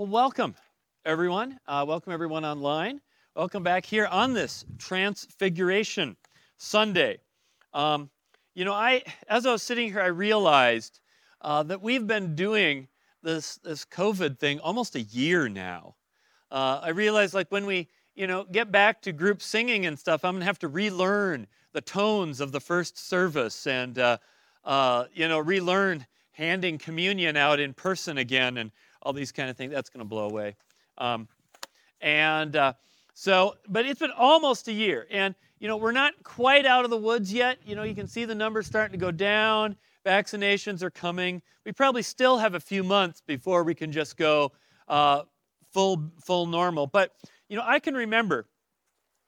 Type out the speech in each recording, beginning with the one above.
Well, welcome, everyone. Uh, welcome, everyone online. Welcome back here on this Transfiguration Sunday. Um, you know, I as I was sitting here, I realized uh, that we've been doing this this COVID thing almost a year now. Uh, I realized, like, when we you know get back to group singing and stuff, I'm gonna have to relearn the tones of the first service and uh, uh you know relearn handing communion out in person again and all these kind of things. That's going to blow away. Um, and uh, so, but it's been almost a year. And, you know, we're not quite out of the woods yet. You know, you can see the numbers starting to go down. Vaccinations are coming. We probably still have a few months before we can just go uh, full, full normal. But, you know, I can remember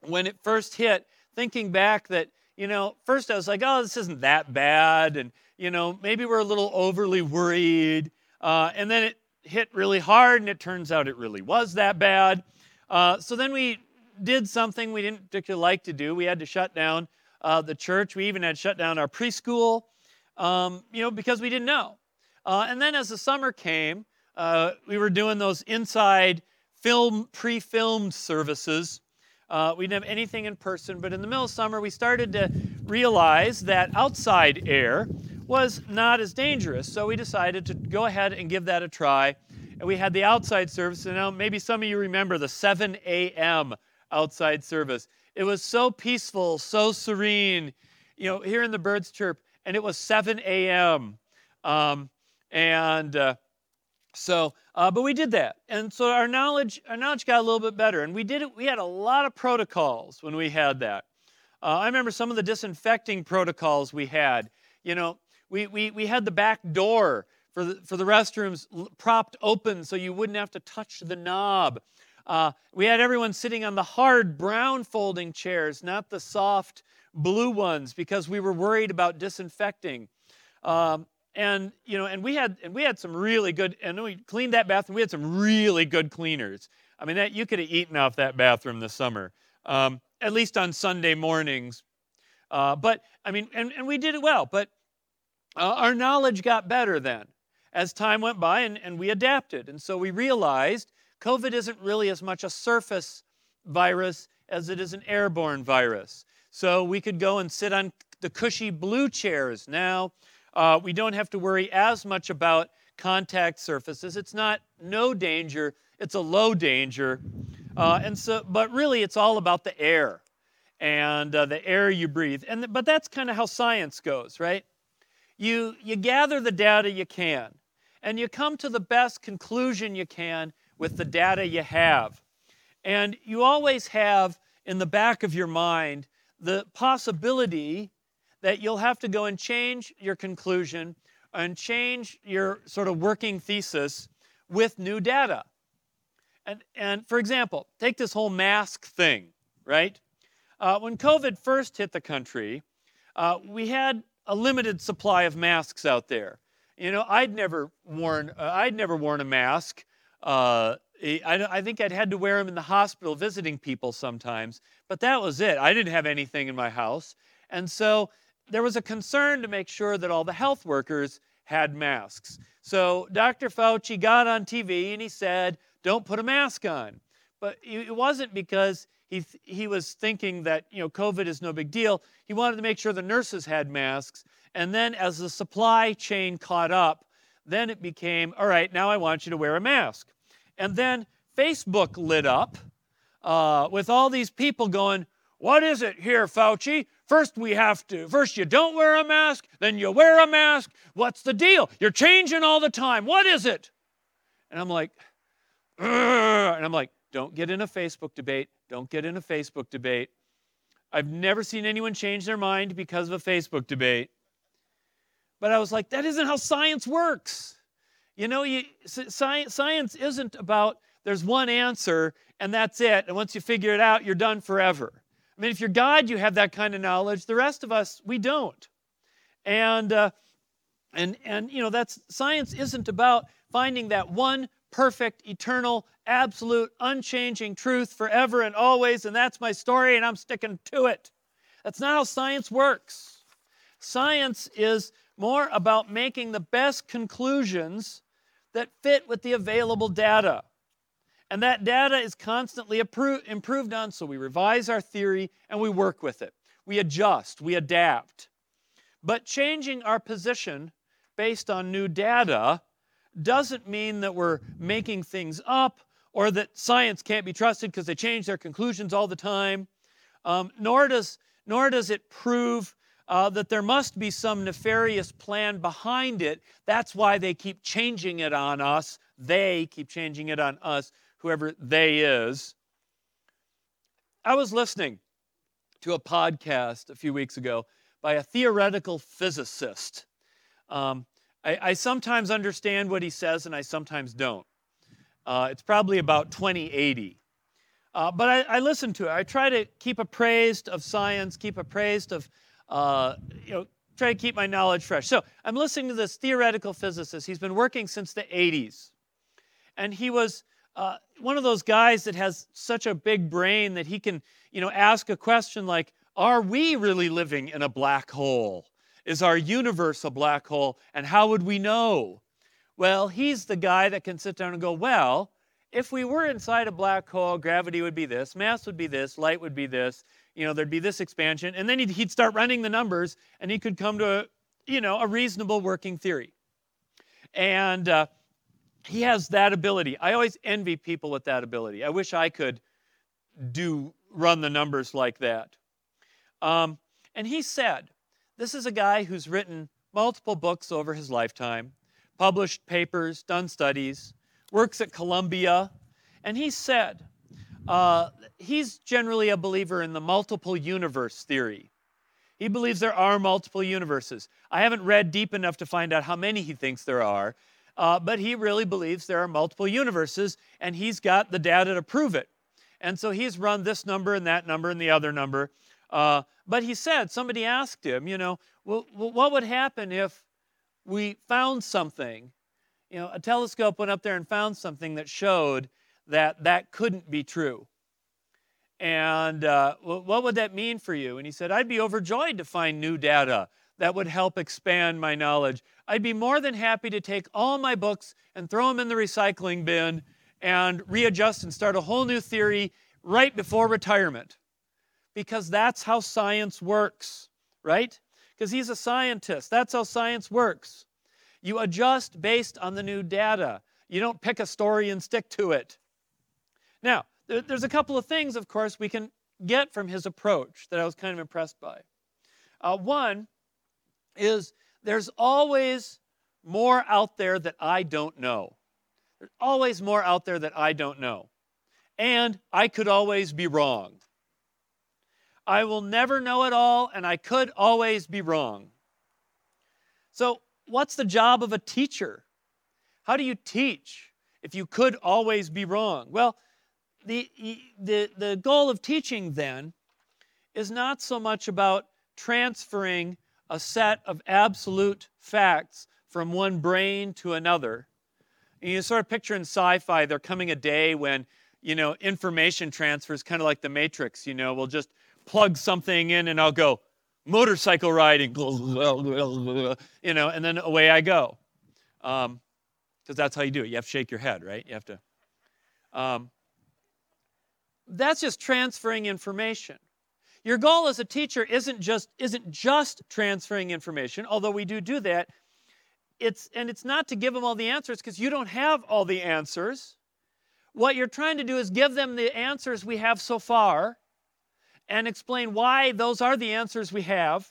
when it first hit, thinking back that, you know, first I was like, oh, this isn't that bad. And, you know, maybe we're a little overly worried. Uh, and then it hit really hard, and it turns out it really was that bad. Uh, so then we did something we didn't particularly like to do. We had to shut down uh, the church. We even had shut down our preschool, um, you know, because we didn't know. Uh, and then as the summer came, uh, we were doing those inside film, pre-filmed services. Uh, we didn't have anything in person, but in the middle of summer, we started to realize that outside air was not as dangerous. So we decided to go ahead and give that a try. And we had the outside service. And now maybe some of you remember the 7 a.m. outside service. It was so peaceful, so serene, you know, hearing the birds chirp. And it was 7 a.m. Um, and uh, so, uh, but we did that. And so our knowledge, our knowledge got a little bit better. And we did it, we had a lot of protocols when we had that. Uh, I remember some of the disinfecting protocols we had. You know, we, we, we had the back door for the, for the restrooms propped open so you wouldn't have to touch the knob. Uh, we had everyone sitting on the hard brown folding chairs, not the soft blue ones, because we were worried about disinfecting. Um, and you know, and we had and we had some really good. And we cleaned that bathroom. We had some really good cleaners. I mean, that you could have eaten off that bathroom this summer, um, at least on Sunday mornings. Uh, but I mean, and, and we did it well. But uh, our knowledge got better then as time went by and, and we adapted. And so we realized COVID isn't really as much a surface virus as it is an airborne virus. So we could go and sit on the cushy blue chairs. Now uh, we don't have to worry as much about contact surfaces. It's not no danger, it's a low danger. Uh, and so, but really, it's all about the air and uh, the air you breathe. And but that's kind of how science goes, right? You, you gather the data you can, and you come to the best conclusion you can with the data you have. And you always have in the back of your mind the possibility that you'll have to go and change your conclusion and change your sort of working thesis with new data. And, and for example, take this whole mask thing, right? Uh, when COVID first hit the country, uh, we had a limited supply of masks out there. You know, I'd never worn uh, I'd never worn a mask. Uh, I, I think I'd had to wear them in the hospital visiting people sometimes, but that was it. I didn't have anything in my house, and so there was a concern to make sure that all the health workers had masks. So Dr. Fauci got on TV and he said, "Don't put a mask on." But it wasn't because he, he was thinking that you know COVID is no big deal. He wanted to make sure the nurses had masks. And then as the supply chain caught up, then it became, all right, now I want you to wear a mask. And then Facebook lit up uh, with all these people going, what is it here, Fauci? First, we have to, first, you don't wear a mask, then you wear a mask. What's the deal? You're changing all the time. What is it? And I'm like, and I'm like, don't get in a Facebook debate. Don't get in a Facebook debate. I've never seen anyone change their mind because of a Facebook debate. But I was like, that isn't how science works. You know, you, science, science isn't about there's one answer and that's it. And once you figure it out, you're done forever. I mean, if you're God, you have that kind of knowledge. The rest of us, we don't. And, uh, and, and you know, that's science isn't about finding that one perfect, eternal, absolute, unchanging truth forever and always, and that's my story, and I'm sticking to it. That's not how science works. Science is more about making the best conclusions that fit with the available data. And that data is constantly improved on, so we revise our theory and we work with it. We adjust, we adapt. But changing our position based on new data doesn't mean that we're making things up or that science can't be trusted because they change their conclusions all the time. Um, nor, does, nor does it prove uh, that there must be some nefarious plan behind it. That's why they keep changing it on us. They keep changing it on us, whoever they is. I was listening to a podcast a few weeks ago by a theoretical physicist. Um, I, I, sometimes understand what he says and I sometimes don't. Uh, it's probably about 2080. Uh, but I, I, listen to it. I try to keep appraised of science, keep appraised of, uh, you know, try to keep my knowledge fresh. So I'm listening to this theoretical physicist. He's been working since the 80s. And he was uh, one of those guys that has such a big brain that he can, you know, ask a question like, are we really living in a black hole? Is our universe a black hole? And how would we know? Well, he's the guy that can sit down and go, well, if we were inside a black hole, gravity would be this, mass would be this, light would be this, you know, there'd be this expansion. And then he'd, he'd start running the numbers and he could come to, a, you know, a reasonable working theory. And uh, he has that ability. I always envy people with that ability. I wish I could do run the numbers like that. Um, and he said, this is a guy who's written multiple books over his lifetime, published papers, done studies, works at Columbia, and he said uh, he's generally a believer in the multiple universe theory. He believes there are multiple universes. I haven't read deep enough to find out how many he thinks there are, uh, but he really believes there are multiple universes, and he's got the data to prove it. And so he's run this number and that number and the other number uh, but he said, somebody asked him, you know, well, what would happen if we found something? You know, a telescope went up there and found something that showed that that couldn't be true. And uh, what would that mean for you? And he said, I'd be overjoyed to find new data that would help expand my knowledge. I'd be more than happy to take all my books and throw them in the recycling bin and readjust and start a whole new theory right before retirement because that's how science works, right? Because he's a scientist. That's how science works. You adjust based on the new data. You don't pick a story and stick to it. Now, there's a couple of things, of course, we can get from his approach that I was kind of impressed by. Uh, one is there's always more out there that I don't know. There's always more out there that I don't know. And I could always be wrong. I will never know it all, and I could always be wrong. So, what's the job of a teacher? How do you teach if you could always be wrong? Well, the, the, the goal of teaching then is not so much about transferring a set of absolute facts from one brain to another. And you sort of picture in sci fi, there coming a day when, you know, information transfer is kind of like the Matrix, you know, we'll just plug something in and I'll go motorcycle riding, you know, and then away I go. Because um, that's how you do it. You have to shake your head, right? You have to. Um, that's just transferring information. Your goal as a teacher isn't just isn't just transferring information, although we do do that. It's and it's not to give them all the answers because you don't have all the answers. What you're trying to do is give them the answers we have so far and explain why those are the answers we have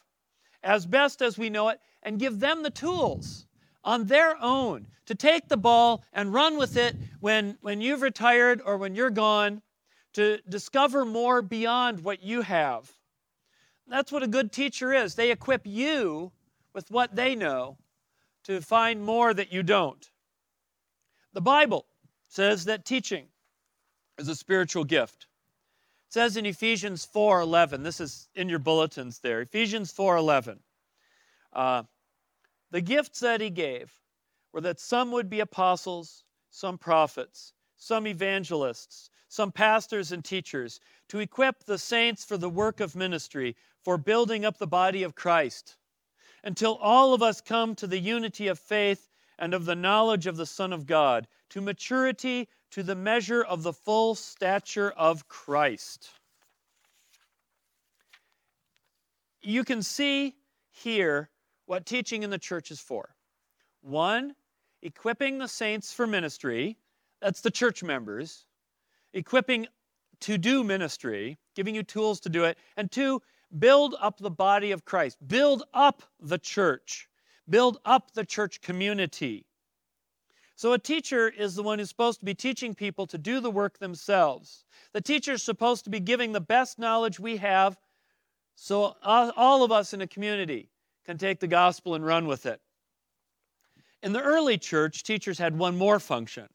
as best as we know it and give them the tools on their own to take the ball and run with it when, when you've retired or when you're gone to discover more beyond what you have. That's what a good teacher is. They equip you with what they know to find more that you don't. The Bible says that teaching is a spiritual gift. It says in Ephesians 4:11. This is in your bulletins there. Ephesians 4:11. Uh, the gifts that he gave were that some would be apostles, some prophets, some evangelists, some pastors and teachers, to equip the saints for the work of ministry, for building up the body of Christ, until all of us come to the unity of faith and of the knowledge of the Son of God, to maturity, to the measure of the full stature of Christ. You can see here what teaching in the church is for. One, equipping the saints for ministry, that's the church members, equipping to do ministry, giving you tools to do it. And two, build up the body of Christ, build up the church, build up the church community. So, a teacher is the one who's supposed to be teaching people to do the work themselves. The teacher is supposed to be giving the best knowledge we have so uh, all of us in a community can take the gospel and run with it. In the early church, teachers had one more function,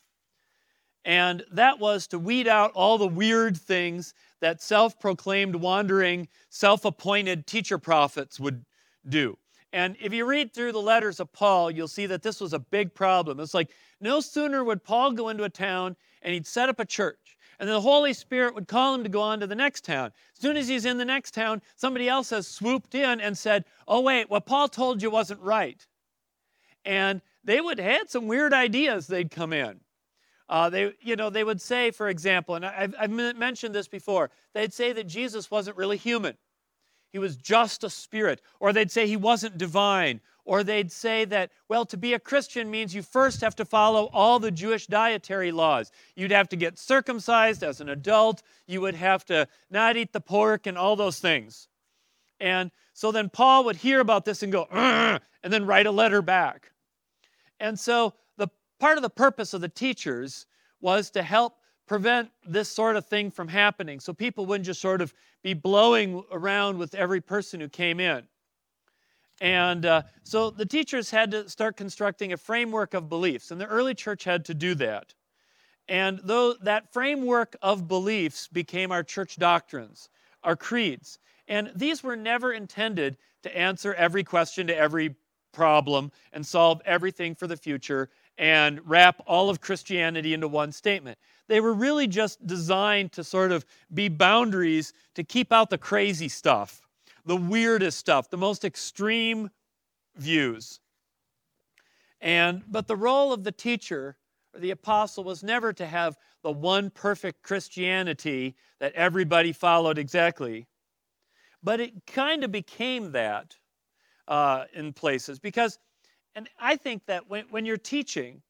and that was to weed out all the weird things that self proclaimed, wandering, self appointed teacher prophets would do. And if you read through the letters of Paul, you'll see that this was a big problem. It's like no sooner would Paul go into a town and he'd set up a church, and then the Holy Spirit would call him to go on to the next town. As soon as he's in the next town, somebody else has swooped in and said, Oh, wait, what Paul told you wasn't right. And they would had some weird ideas they'd come in. Uh, they, you know, they would say, for example, and I've, I've mentioned this before, they'd say that Jesus wasn't really human. He was just a spirit. Or they'd say he wasn't divine. Or they'd say that, well, to be a Christian means you first have to follow all the Jewish dietary laws. You'd have to get circumcised as an adult. You would have to not eat the pork and all those things. And so then Paul would hear about this and go, and then write a letter back. And so the part of the purpose of the teachers was to help prevent this sort of thing from happening so people wouldn't just sort of be blowing around with every person who came in. And uh, so the teachers had to start constructing a framework of beliefs, and the early church had to do that. And though that framework of beliefs became our church doctrines, our creeds, and these were never intended to answer every question to every problem and solve everything for the future and wrap all of Christianity into one statement. They were really just designed to sort of be boundaries to keep out the crazy stuff, the weirdest stuff, the most extreme views. And but the role of the teacher or the apostle was never to have the one perfect Christianity that everybody followed exactly. But it kind of became that uh, in places because, and I think that when, when you're teaching,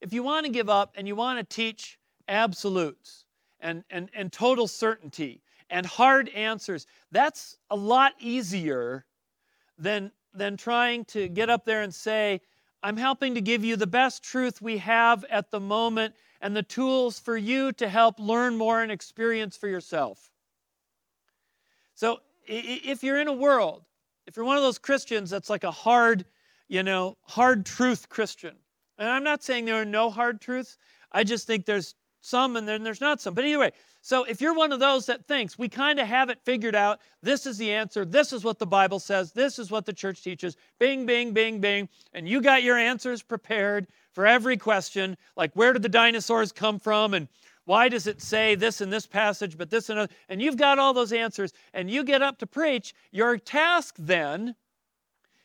if you want to give up and you want to teach absolutes and, and, and total certainty and hard answers, that's a lot easier than, than trying to get up there and say, I'm helping to give you the best truth we have at the moment and the tools for you to help learn more and experience for yourself. So, if you're in a world if you're one of those Christians that's like a hard, you know, hard truth Christian, and I'm not saying there are no hard truths, I just think there's some and then there's not some. But anyway, so if you're one of those that thinks we kind of have it figured out, this is the answer, this is what the Bible says, this is what the church teaches, bing, bing, bing, bing, and you got your answers prepared for every question, like where did the dinosaurs come from? And why does it say this in this passage, but this and other? And you've got all those answers, and you get up to preach. Your task then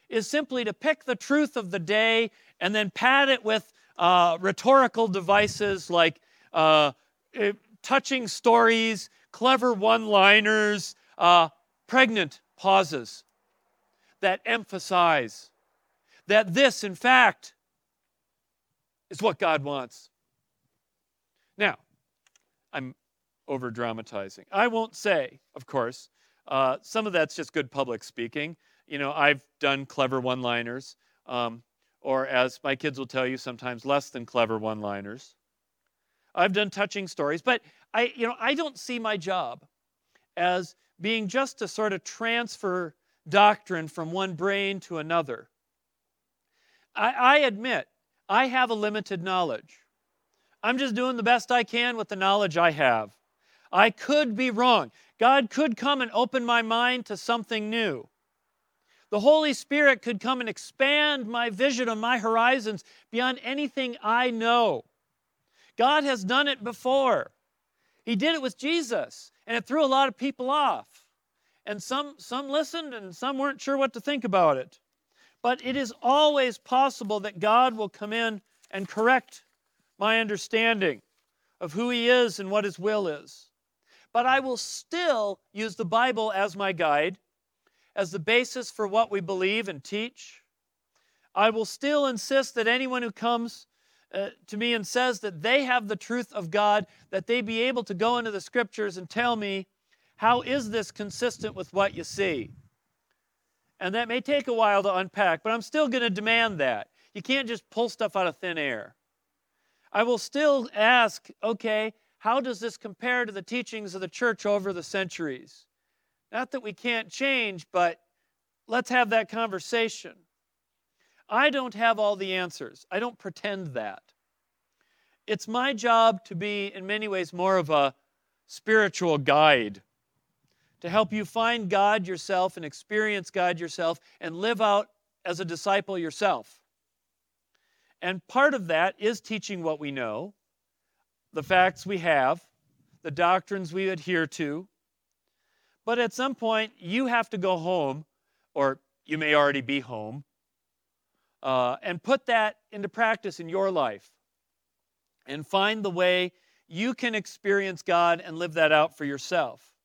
is simply to pick the truth of the day and then pad it with uh, rhetorical devices like uh, eh, touching stories, clever one liners, uh, pregnant pauses that emphasize that this, in fact, is what God wants. Now, I'm over dramatizing. I won't say, of course, uh, some of that's just good public speaking. You know, I've done clever one liners, um, or as my kids will tell you, sometimes less than clever one liners. I've done touching stories, but I, you know, I don't see my job as being just to sort of transfer doctrine from one brain to another. I, I admit I have a limited knowledge. I'm just doing the best I can with the knowledge I have. I could be wrong. God could come and open my mind to something new. The Holy Spirit could come and expand my vision on my horizons beyond anything I know. God has done it before. He did it with Jesus, and it threw a lot of people off. And some, some listened, and some weren't sure what to think about it. But it is always possible that God will come in and correct my understanding of who He is and what His will is. But I will still use the Bible as my guide, as the basis for what we believe and teach. I will still insist that anyone who comes uh, to me and says that they have the truth of God, that they be able to go into the scriptures and tell me, how is this consistent with what you see? And that may take a while to unpack, but I'm still going to demand that. You can't just pull stuff out of thin air. I will still ask, okay, how does this compare to the teachings of the church over the centuries? Not that we can't change, but let's have that conversation. I don't have all the answers. I don't pretend that. It's my job to be, in many ways, more of a spiritual guide to help you find God yourself and experience God yourself and live out as a disciple yourself. And part of that is teaching what we know, the facts we have, the doctrines we adhere to. But at some point, you have to go home, or you may already be home, uh, and put that into practice in your life and find the way you can experience God and live that out for yourself.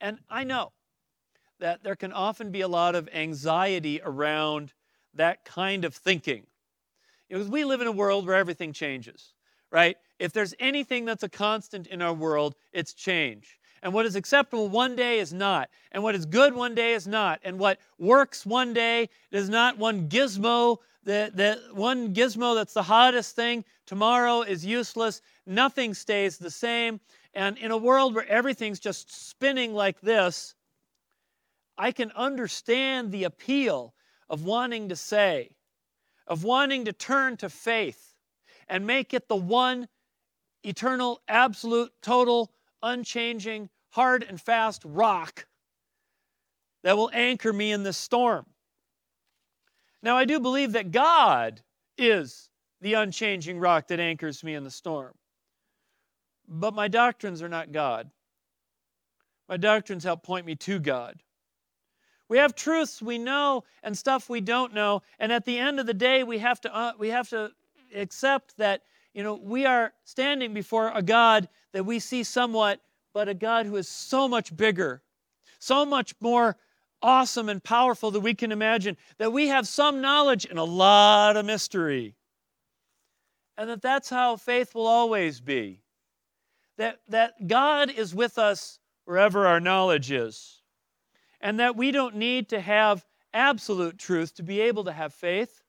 And I know that there can often be a lot of anxiety around that kind of thinking. Because we live in a world where everything changes, right? If there's anything that's a constant in our world, it's change. And what is acceptable one day is not. And what is good one day is not. And what works one day is not one gizmo, that, that one gizmo that's the hottest thing, tomorrow is useless. Nothing stays the same. And in a world where everything's just spinning like this, I can understand the appeal of wanting to say, of wanting to turn to faith and make it the one eternal, absolute, total, unchanging, hard and fast rock that will anchor me in this storm. Now, I do believe that God is the unchanging rock that anchors me in the storm. But my doctrines are not God. My doctrines help point me to God. We have truths we know and stuff we don't know, and at the end of the day, we have to uh, we have to accept that you know we are standing before a God that we see somewhat, but a God who is so much bigger, so much more awesome and powerful than we can imagine. That we have some knowledge and a lot of mystery, and that that's how faith will always be that, that God is with us wherever our knowledge is, and that we don't need to have absolute truth to be able to have faith.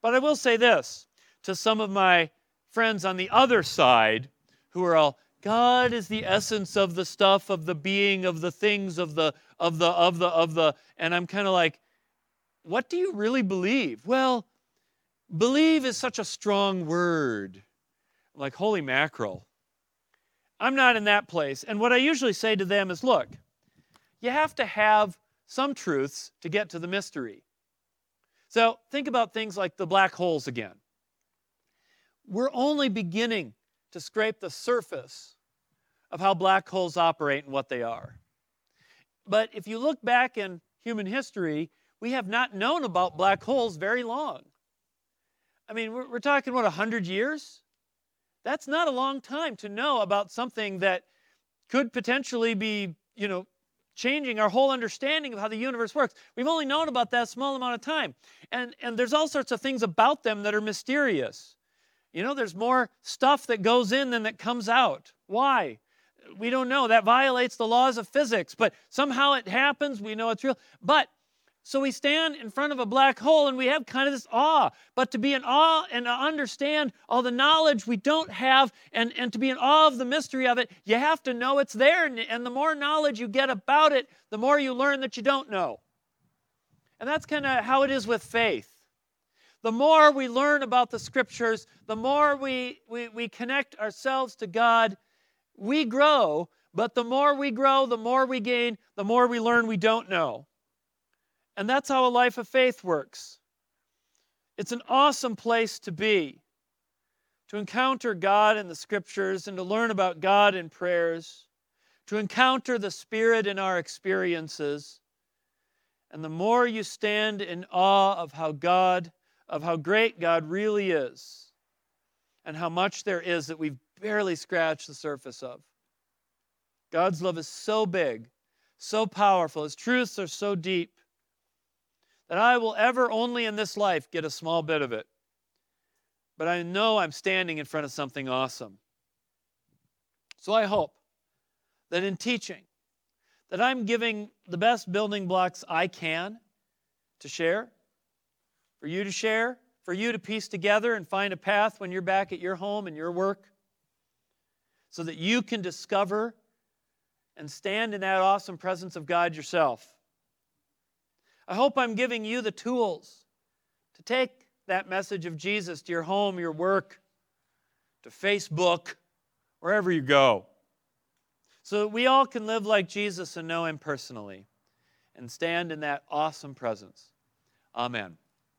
But I will say this to some of my friends on the other side who are all, God is the essence of the stuff, of the being, of the things, of the, of the, of the, of the, and I'm kind of like, what do you really believe? Well, believe is such a strong word. Like, holy mackerel. I'm not in that place. And what I usually say to them is look, you have to have some truths to get to the mystery. So think about things like the black holes again. We're only beginning to scrape the surface of how black holes operate and what they are. But if you look back in human history, we have not known about black holes very long. I mean, we're, we're talking, what, 100 years? That's not a long time to know about something that could potentially be, you know, changing our whole understanding of how the universe works. We've only known about that small amount of time. And, and there's all sorts of things about them that are mysterious. You know, there's more stuff that goes in than that comes out. Why? We don't know. That violates the laws of physics, but somehow it happens. We know it's real. But so we stand in front of a black hole and we have kind of this awe. But to be in awe and to understand all the knowledge we don't have and, and to be in awe of the mystery of it, you have to know it's there. And, and the more knowledge you get about it, the more you learn that you don't know. And that's kind of how it is with faith. The more we learn about the scriptures, the more we, we, we connect ourselves to God, we grow. But the more we grow, the more we gain, the more we learn we don't know. And that's how a life of faith works. It's an awesome place to be, to encounter God in the scriptures and to learn about God in prayers, to encounter the Spirit in our experiences. And the more you stand in awe of how God, of how great God really is, and how much there is that we've barely scratched the surface of. God's love is so big, so powerful, His truths are so deep that I will ever only in this life get a small bit of it. But I know I'm standing in front of something awesome. So I hope that in teaching, that I'm giving the best building blocks I can to share, for you to share, for you to piece together and find a path when you're back at your home and your work, so that you can discover and stand in that awesome presence of God yourself. I hope I'm giving you the tools to take that message of Jesus to your home, your work, to Facebook, wherever you go, so that we all can live like Jesus and know Him personally and stand in that awesome presence. Amen.